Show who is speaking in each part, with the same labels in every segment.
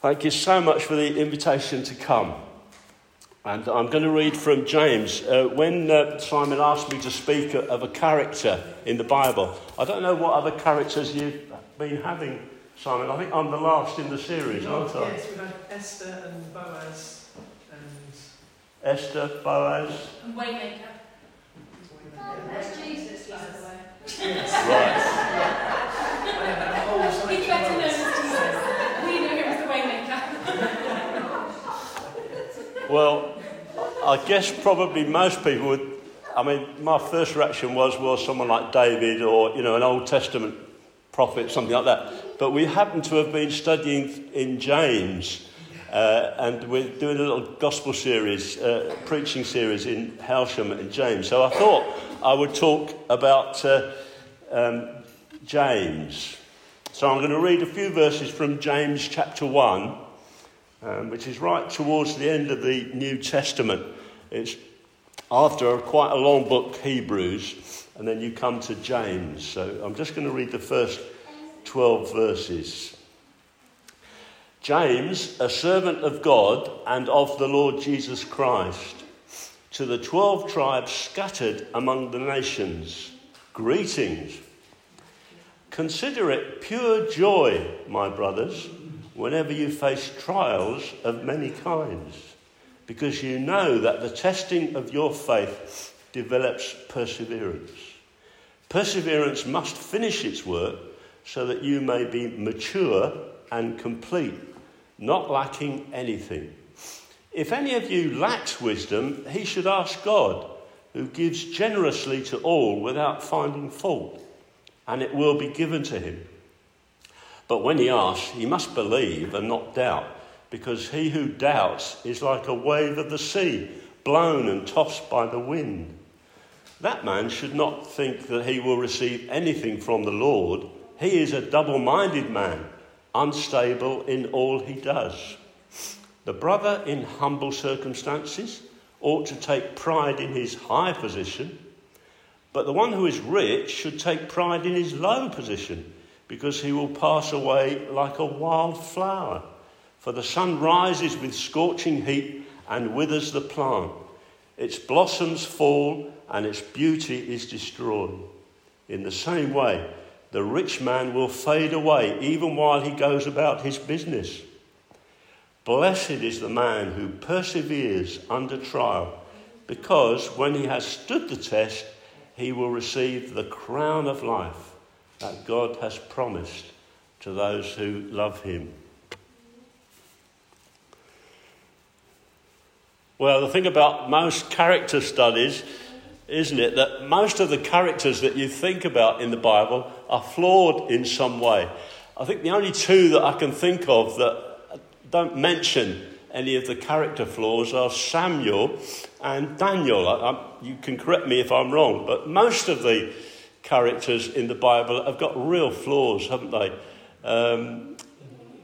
Speaker 1: Thank you so much for the invitation to come. And I'm going to read from James. Uh, when uh, Simon asked me to speak of a character in the Bible, I don't know what other characters you've been having, Simon. I think I'm the last in the series, aren't I?
Speaker 2: Yes, we've had Esther and Boaz and.
Speaker 1: Esther, Boaz.
Speaker 3: And Waymaker. That's Jesus, by the way.
Speaker 1: Right.
Speaker 2: I know that whole side
Speaker 3: He's better known as Jesus. We know him as the Waymaker.
Speaker 1: Well, I guess probably most people would. I mean, my first reaction was, well, someone like David or, you know, an Old Testament prophet, something like that. But we happen to have been studying in James, uh, and we're doing a little gospel series, uh, preaching series in Hailsham and James. So I thought I would talk about uh, um, James. So I'm going to read a few verses from James chapter 1 um, which is right towards the end of the New Testament. It's after quite a long book, Hebrews, and then you come to James. So I'm just going to read the first 12 verses. James, a servant of God and of the Lord Jesus Christ, to the 12 tribes scattered among the nations, greetings. Consider it pure joy, my brothers whenever you face trials of many kinds, because you know that the testing of your faith develops perseverance. Perseverance must finish its work so that you may be mature and complete, not lacking anything. If any of you lacks wisdom, he should ask God, who gives generously to all without finding fault, and it will be given to him. But when he asks, he must believe and not doubt, because he who doubts is like a wave of the sea, blown and tossed by the wind. That man should not think that he will receive anything from the Lord. He is a double minded man, unstable in all he does. The brother in humble circumstances ought to take pride in his high position, but the one who is rich should take pride in his low position because he will pass away like a wild flower. For the sun rises with scorching heat and withers the plant. Its blossoms fall and its beauty is destroyed. In the same way, the rich man will fade away even while he goes about his business. Blessed is the man who perseveres under trial, because when he has stood the test, he will receive the crown of life that God has promised to those who love Him. Well, the thing about most character studies, isn't it, that most of the characters that you think about in the Bible are flawed in some way. I think the only two that I can think of that don't mention any of the character flaws are Samuel and Daniel. I, I, you can correct me if I'm wrong, but most of the characters in the Bible have got real flaws, haven't they? Um,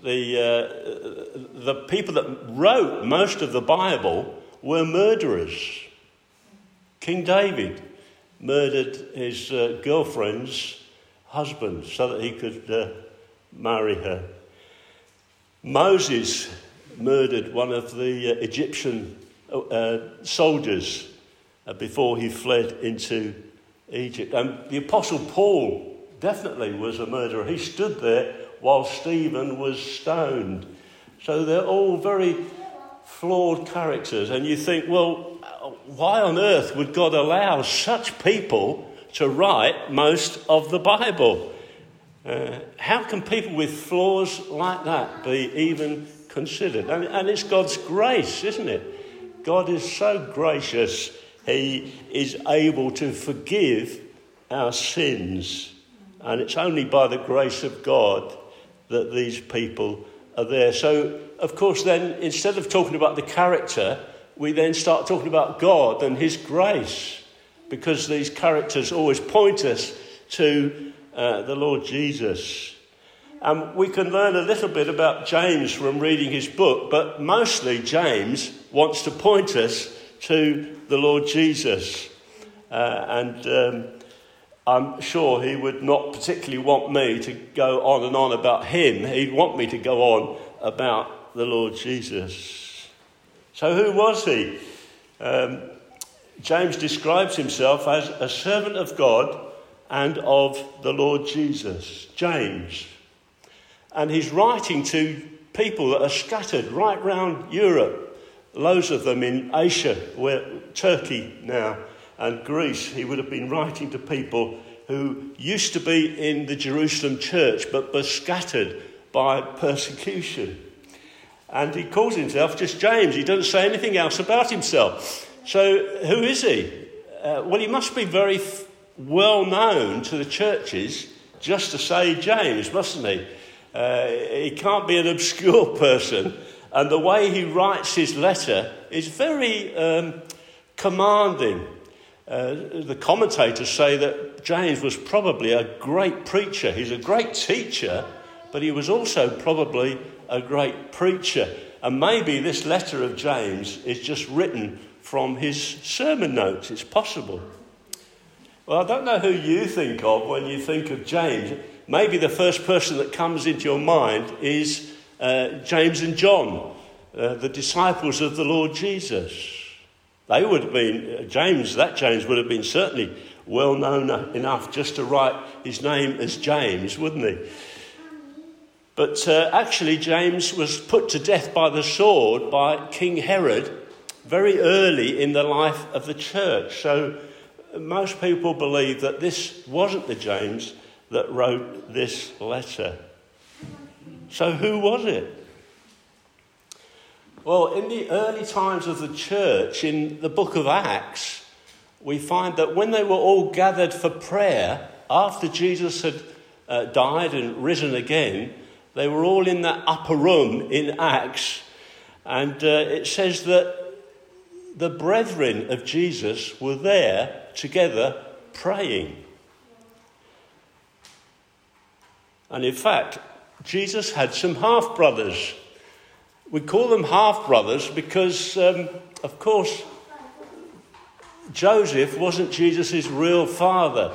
Speaker 1: the, uh, the people that wrote most of the Bible were murderers. King David murdered his uh, girlfriend's husband so that he could uh, marry her. Moses murdered one of the uh, Egyptian uh, soldiers uh, before he fled into Egypt. And the Apostle Paul definitely was a murderer. He stood there while Stephen was stoned. So they're all very flawed characters. And you think, well, why on earth would God allow such people to write most of the Bible? Uh, how can people with flaws like that be even considered? And, and it's God's grace, isn't it? God is so gracious he is able to forgive our sins. And it's only by the grace of God that these people are there. So, of course, then instead of talking about the character, we then start talking about God and His grace, because these characters always point us to uh, the Lord Jesus. And we can learn a little bit about James from reading his book, but mostly James wants to point us to the Lord Jesus. Uh, and um, I'm sure he would not particularly want me to go on and on about him. He'd want me to go on about the Lord Jesus. So, who was he? Um, James describes himself as a servant of God and of the Lord Jesus. James. And he's writing to people that are scattered right round Europe, loads of them in Asia, where Turkey now, and Greece. He would have been writing to people who used to be in the Jerusalem church but were scattered by persecution. And he calls himself just James. He doesn't say anything else about himself. So, who is he? Uh, well, he must be very well known to the churches just to say James, mustn't he? Uh, he can't be an obscure person. And the way he writes his letter is very um, commanding. Uh, the commentators say that James was probably a great preacher. He's a great teacher, but he was also probably a great preacher. And maybe this letter of James is just written from his sermon notes. It's possible. Well, I don't know who you think of when you think of James. Maybe the first person that comes into your mind is uh, James and John, uh, the disciples of the Lord Jesus. They would have been, uh, James, that James would have been certainly well known enough just to write his name as James, wouldn't he? But uh, actually, James was put to death by the sword by King Herod very early in the life of the church. So most people believe that this wasn't the James that wrote this letter. So who was it? Well, in the early times of the church, in the book of Acts, we find that when they were all gathered for prayer, after Jesus had uh, died and risen again, they were all in that upper room in Acts. And uh, it says that the brethren of Jesus were there together praying. And in fact, Jesus had some half brothers. We call them half brothers because, um, of course, Joseph wasn't Jesus' real father.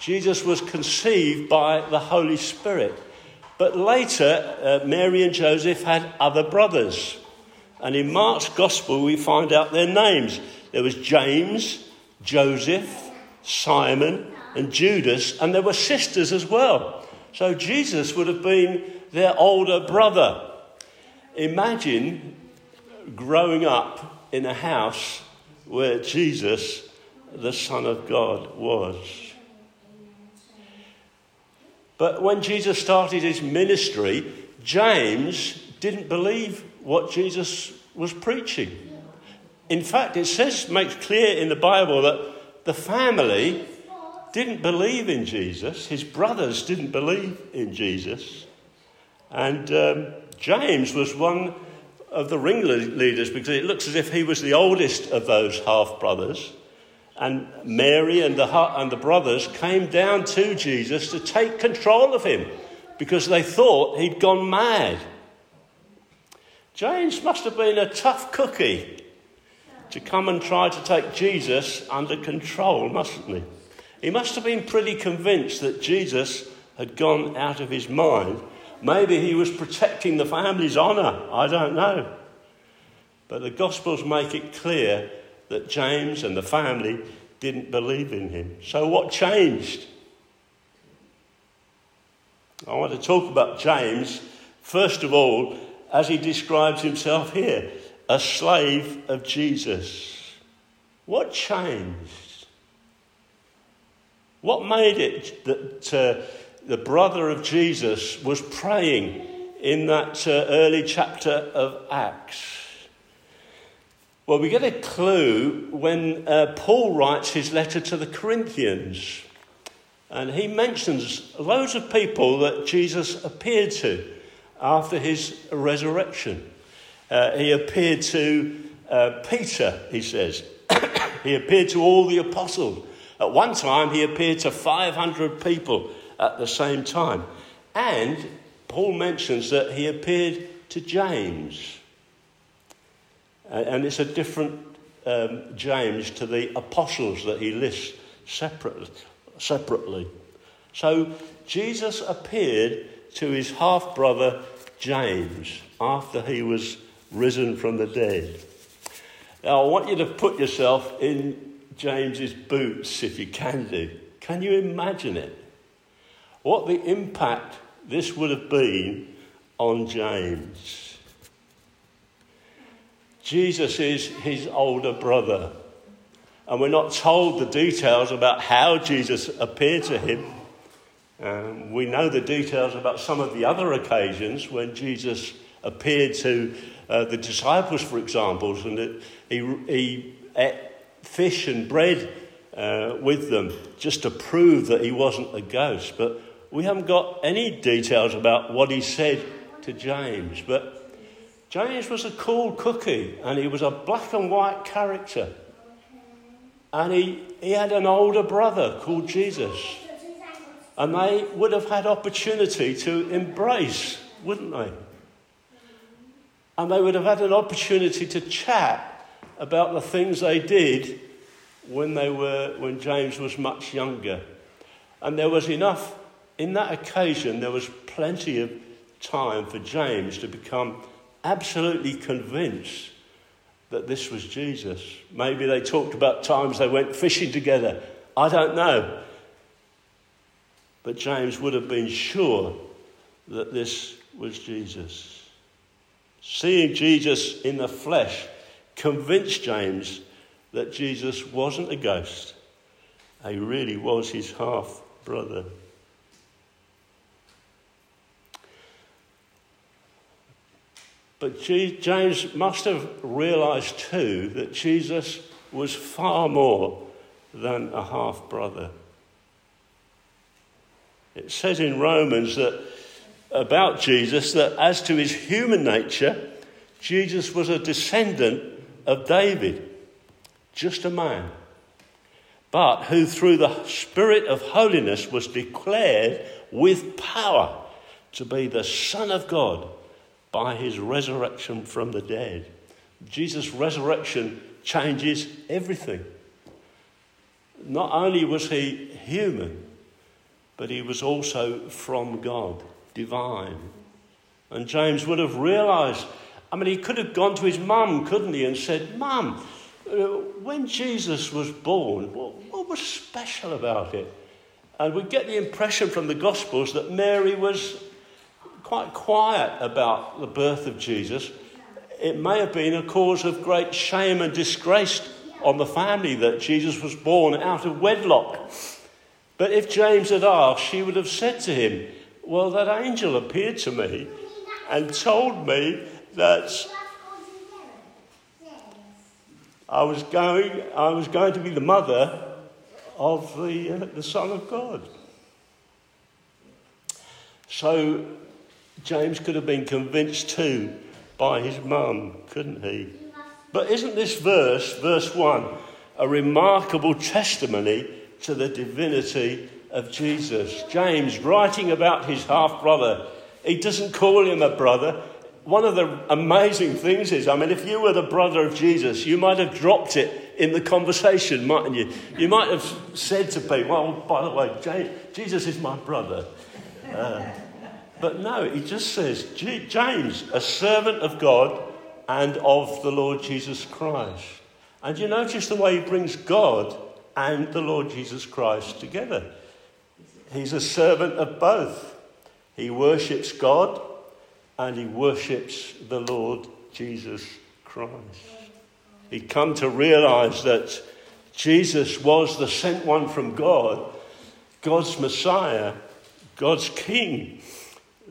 Speaker 1: Jesus was conceived by the Holy Spirit. But later, uh, Mary and Joseph had other brothers. And in Mark's Gospel, we find out their names. There was James, Joseph, Simon, and Judas, and there were sisters as well. So Jesus would have been their older brother. Imagine growing up in a house where Jesus, the Son of God, was. But when Jesus started his ministry, James didn't believe what Jesus was preaching. In fact, it says, makes clear in the Bible that the family didn't believe in Jesus, his brothers didn't believe in Jesus, and um, James was one of the ringleaders because it looks as if he was the oldest of those half brothers. And Mary and the, and the brothers came down to Jesus to take control of him because they thought he'd gone mad. James must have been a tough cookie to come and try to take Jesus under control, mustn't he? He must have been pretty convinced that Jesus had gone out of his mind. Maybe he was protecting the family's honour, I don't know. But the Gospels make it clear that James and the family didn't believe in him. So, what changed? I want to talk about James, first of all, as he describes himself here a slave of Jesus. What changed? What made it that uh, the brother of Jesus was praying in that uh, early chapter of Acts? Well, we get a clue when uh, Paul writes his letter to the Corinthians. And he mentions loads of people that Jesus appeared to after his resurrection. Uh, he appeared to uh, Peter, he says. he appeared to all the apostles. At one time, he appeared to 500 people at the same time. And Paul mentions that he appeared to James. And it's a different um, James to the apostles that he lists separately. separately. So Jesus appeared to his half brother James. after he was risen from the dead. Now, I want you to put yourself in James's boots if you can do. Can you imagine it? What the impact this would have been on James. Jesus is his older brother. And we're not told the details about how Jesus appeared to him. Um, we know the details about some of the other occasions when Jesus appeared to uh, the disciples, for example, and he, he ate fish and bread uh, with them just to prove that he wasn't a ghost. But we haven't got any details about what he said to James. But James was a cool cookie and he was a black and white character. And he, he had an older brother called Jesus. And they would have had opportunity to embrace, wouldn't they? And they would have had an opportunity to chat about the things they did when, they were, when James was much younger. And there was enough, in that occasion, there was plenty of time for James to become absolutely convinced that this was Jesus. Maybe they talked about times they went fishing together. I don't know. But James would have been sure that this was Jesus. Seeing Jesus in the flesh convinced James that Jesus wasn't a ghost, he really was his half brother. But James must have realized too that Jesus was far more than a half brother. It says in Romans that about Jesus that as to his human nature, Jesus was a descendant of David, just a man, but who through the Spirit of holiness was declared with power to be the Son of God by his resurrection from the dead. Jesus' resurrection changes everything. Not only was he human, but he was also from God, divine. And James would have realized, I mean, he could have gone to his mum, couldn't he, and said, Mum, uh, when Jesus was born, what, what was special about it? And we get the impression from the Gospels that Mary was quite quiet about the birth of Jesus. It may have been a cause of great shame and disgrace on the family that Jesus was born out of wedlock. But if James had asked, she would have said to him, Well, that angel appeared to me and told me that I was going, I was going to be the mother of the, uh, the Son of God. So James could have been convinced too by his mum, couldn't he? But isn't this verse, verse 1, a remarkable testimony to the divinity of Jesus? James, writing about his half brother, he doesn't call him a brother. One of the amazing things is, I mean, if you were the brother of Jesus, you might have dropped it in the conversation, mightn't you? You might have said to people, well, by the way, Jesus is my brother. Uh, but no, he just says, James, a servant of God and of the Lord Jesus Christ. And you notice the way he brings God and the Lord Jesus Christ together. He's a servant of both. He worships God and he worships the Lord Jesus Christ. He'd come to realize that Jesus was the sent one from God, God's Messiah, God's King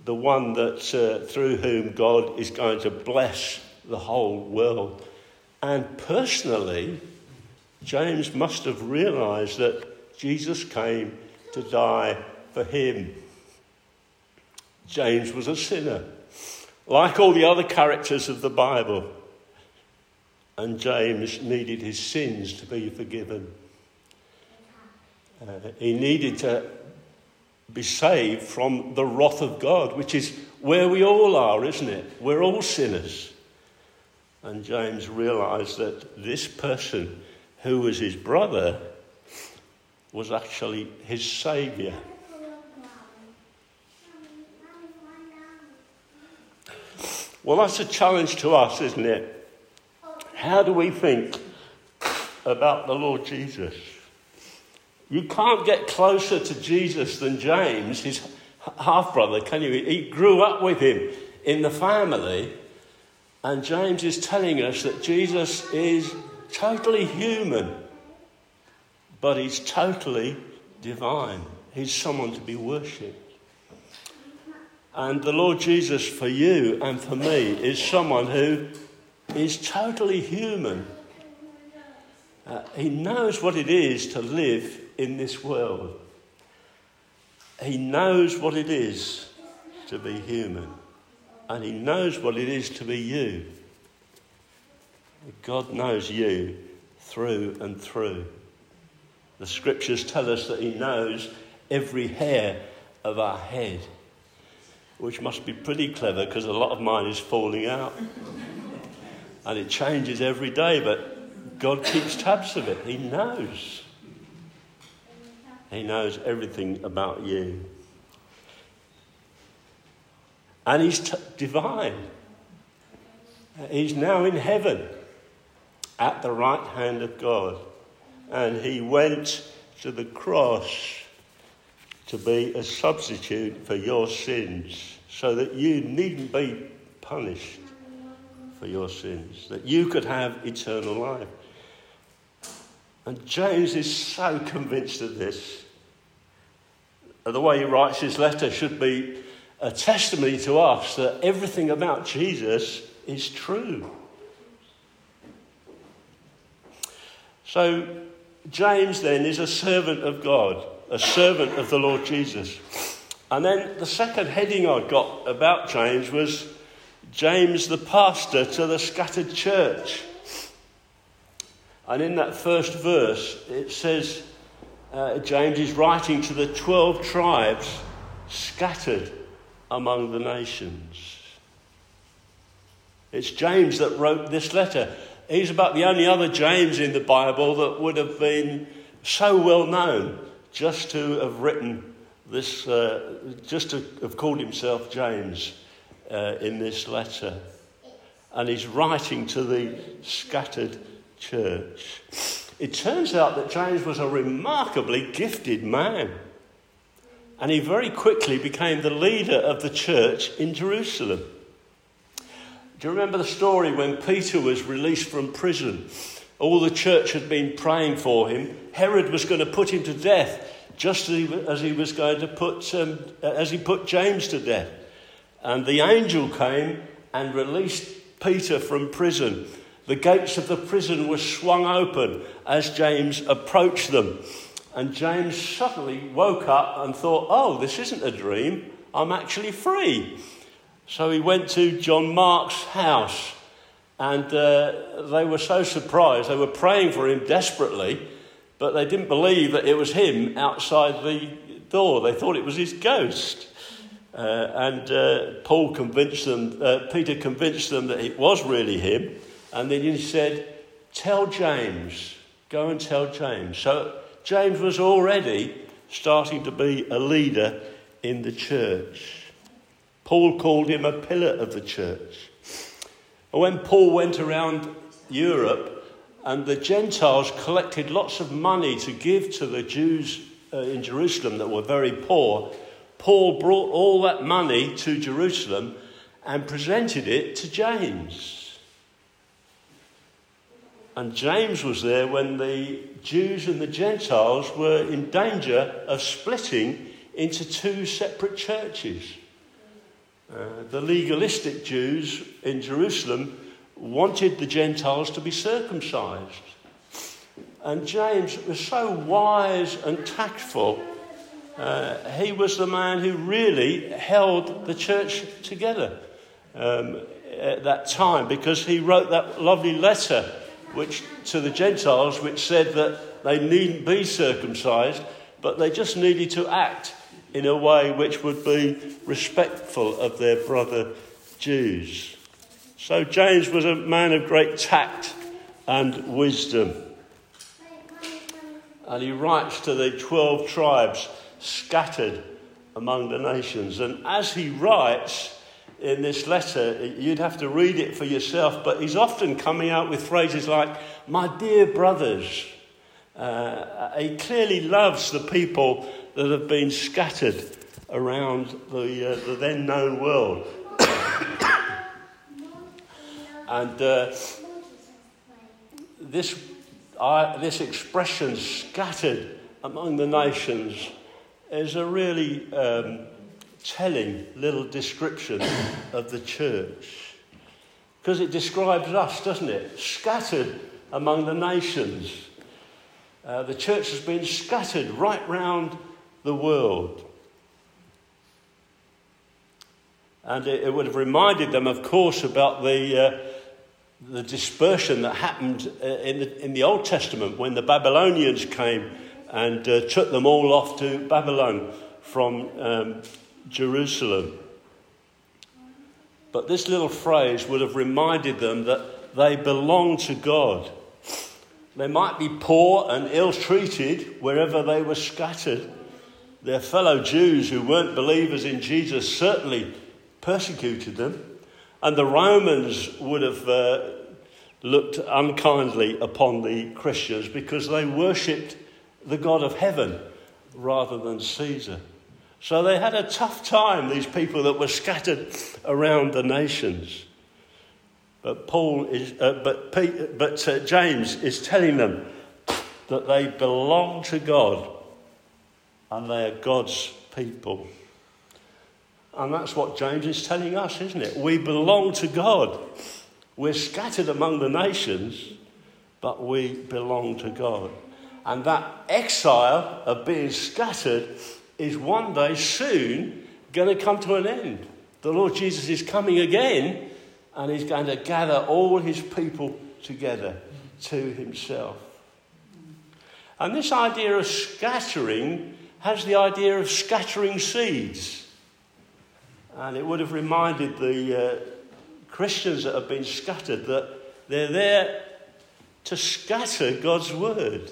Speaker 1: the one that uh, through whom God is going to bless the whole world. And personally, James must have realized that Jesus came to die for him. James was a sinner, like all the other characters of the Bible. And James needed his sins to be forgiven. Uh, he needed to be saved from the wrath of God, which is where we all are, isn't it? We're all sinners. And James realized that this person who was his brother was actually his savior. Well, that's a challenge to us, isn't it? How do we think about the Lord Jesus? You can't get closer to Jesus than James, his half brother, can you? He grew up with him in the family. And James is telling us that Jesus is totally human, but he's totally divine. He's someone to be worshipped. And the Lord Jesus, for you and for me, is someone who is totally human. Uh, he knows what it is to live in this world. He knows what it is to be human and He knows what it is to be you. God knows you through and through. The scriptures tell us that He knows every hair of our head, which must be pretty clever because a lot of mine is falling out. and it changes every day, but God keeps tabs of it. He knows. He knows everything about you and he's t- divine. He's now in heaven at the right hand of God. And he went to the cross to be a substitute for your sins so that you needn't be punished for your sins, that you could have eternal life. And James is so convinced of this. The way he writes his letter should be a testimony to us that everything about Jesus is true. So, James then is a servant of God, a servant of the Lord Jesus. And then the second heading I got about James was James the pastor to the scattered church. And in that first verse, it says uh, James is writing to the 12 tribes scattered among the nations. It's James that wrote this letter. He's about the only other James in the Bible that would have been so well known just to have written this, uh, just to have called himself James uh, in this letter. And he's writing to the scattered church. It turns out that James was a remarkably gifted man and he very quickly became the leader of the church in Jerusalem. Do you remember the story when Peter was released from prison? All the church had been praying for him. Herod was going to put him to death, just as he, as he was going to put, um, as he put James to death. And the angel came and released Peter from prison. The gates of the prison were swung open as James approached them. And James suddenly woke up and thought, oh, this isn't a dream. I'm actually free. So he went to John Mark's house. And uh, they were so surprised. They were praying for him desperately, but they didn't believe that it was him outside the door. They thought it was his ghost. Uh, and uh, Paul convinced them, uh, Peter convinced them that it was really him. And then he said, Tell James, go and tell James. So James was already starting to be a leader in the church. Paul called him a pillar of the church. When Paul went around Europe and the Gentiles collected lots of money to give to the Jews uh, in Jerusalem that were very poor, Paul brought all that money to Jerusalem and presented it to James. And James was there when the Jews and the Gentiles were in danger of splitting into two separate churches. Uh, the legalistic Jews in Jerusalem wanted the Gentiles to be circumcised. And James was so wise and tactful. Uh, he was the man who really held the church together um, at that time because he wrote that lovely letter which, to the Gentiles, which said that they needn't be circumcised, but they just needed to act in a way which would be respectful of their brother Jews. So James was a man of great tact and wisdom. And he writes to the 12 tribes scattered among the nations. And as he writes, in this letter. You'd have to read it for yourself, but he's often coming out with phrases like, My dear brothers. Uh, he clearly loves the people that have been scattered around the, uh, the then known world. and uh, this, this expression, scattered among the nations, is a really um, telling little description of the church. Because it describes us, doesn't it? Scattered among the nations. Uh, the church has been scattered right round the world. And it, it would have reminded them, of course, about the, uh, the dispersion that happened uh, in the, in the Old Testament when the Babylonians came and uh, took them all off to Babylon from um, Jerusalem. But this little phrase would have reminded them that they belong to God. They might be poor and ill treated wherever they were scattered. Their fellow Jews who weren't believers in Jesus certainly persecuted them. And the Romans would have uh, looked unkindly upon the Christians because they worshipped the God of heaven rather than Caesar. So they had a tough time, these people that were scattered around the nations. But Paul is, uh, but, Pete, but uh, James is telling them that they belong to God and they are God's people. And that's what James is telling us, isn't it? We belong to God. We're scattered among the nations, but we belong to God. And that exile of being scattered is one day soon going to come to an end. The Lord Jesus is coming again and he's going to gather all his people together to himself. And this idea of scattering has the idea of scattering seeds. And it would have reminded the uh, Christians that have been scattered that they're there to scatter God's word.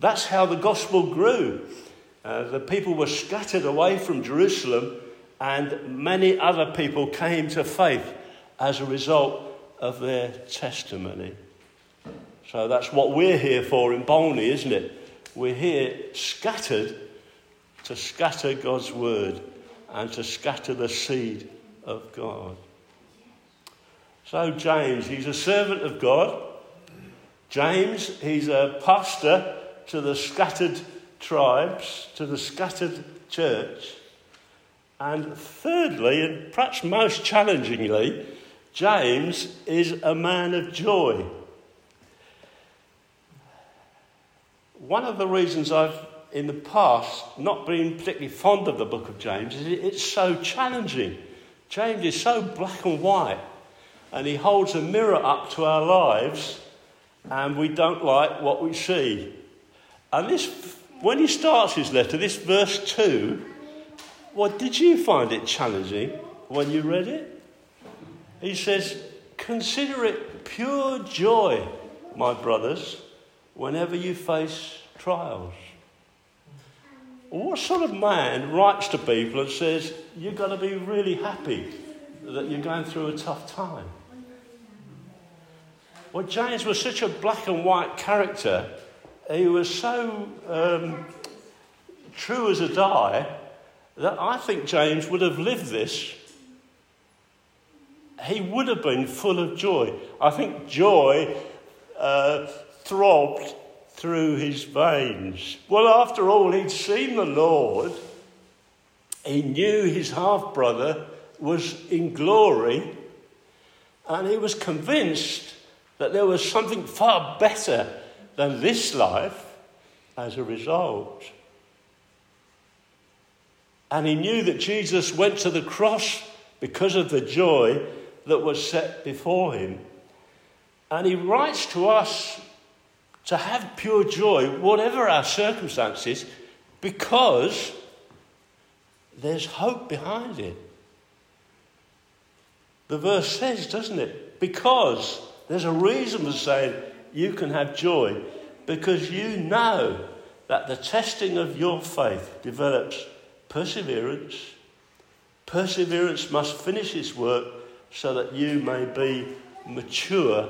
Speaker 1: That's how the gospel grew. Uh, the people were scattered away from Jerusalem, and many other people came to faith as a result of their testimony. So that's what we're here for in Bolney, isn't it? We're here scattered to scatter God's word and to scatter the seed of God. So, James, he's a servant of God. James, he's a pastor to the scattered tribes, to the scattered church. And thirdly, and perhaps most challengingly, James is a man of joy. One of the reasons I've, in the past, not been particularly fond of the book of James is it's so challenging. James is so black and white, and he holds a mirror up to our lives, and we don't like what we see. And this when he starts his letter, this verse 2, what did you find it challenging when you read it? He says, Consider it pure joy, my brothers, whenever you face trials. What sort of man writes to people and says, You've got to be really happy that you're going through a tough time? Well, James was such a black and white character he was so um, true as a die that I think James would have lived this. He would have been full of joy. I think joy uh, throbbed through his veins. Well, after all, he'd seen the Lord. He knew his half brother was in glory, and he was convinced that there was something far better than this life as a result. And he knew that Jesus went to the cross because of the joy that was set before him. And he writes to us to have pure joy, whatever our circumstances, because there's hope behind it. The verse says, doesn't it? Because there's a reason for saying, you can have joy because you know that the testing of your faith develops perseverance, Perseverance must finish its work so that you may be mature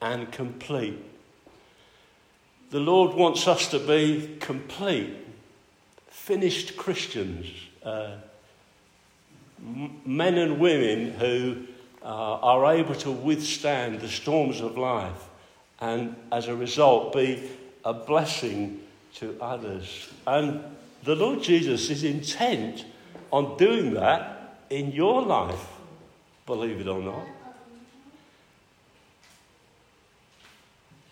Speaker 1: and complete. The Lord wants us to be complete, finished Christians, uh, men and women who uh, are able to withstand the storms of life and, as a result, be a blessing to others. And the Lord Jesus is intent on doing that in your life, believe it or not.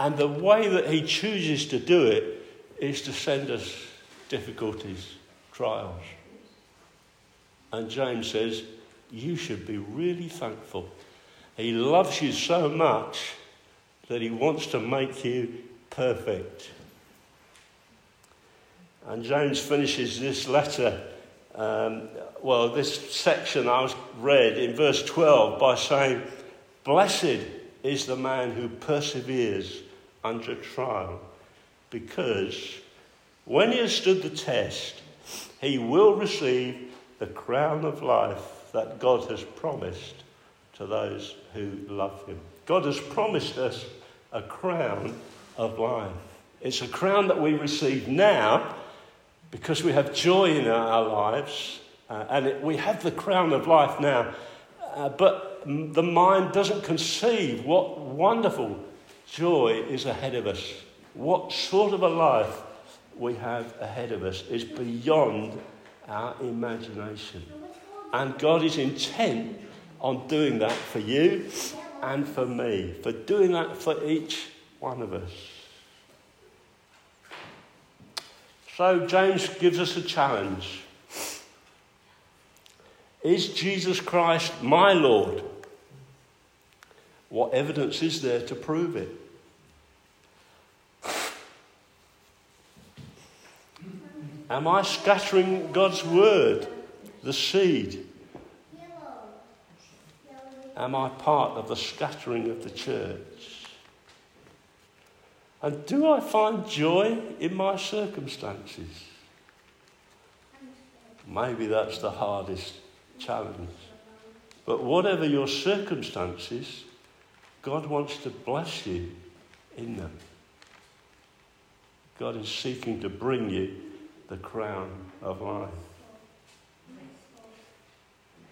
Speaker 1: And the way that He chooses to do it is to send us difficulties, trials. And James says, You should be really thankful. He loves you so much that He wants to make you perfect. And James finishes this letter, um, well, this section I was read in verse 12 by saying, Blessed is the man who perseveres under trial, because when he has stood the test, he will receive the crown of life that God has promised to those who love him. God has promised us a crown of life. It's a crown that we receive now because we have joy in our lives, uh, and it, we have the crown of life now. Uh, but the mind doesn't conceive what wonderful joy is ahead of us. What sort of a life we have ahead of us is beyond our imagination. And God is intent on doing that for you and for me, for doing that for each one of us. So, James gives us a challenge. Is Jesus Christ my Lord? What evidence is there to prove it? Am I scattering God's word, the seed? Am I part of the scattering of the church? And do I find joy in my circumstances? Maybe that's the hardest challenge. But whatever your circumstances, God wants to bless you in them. God is seeking to bring you the crown of life.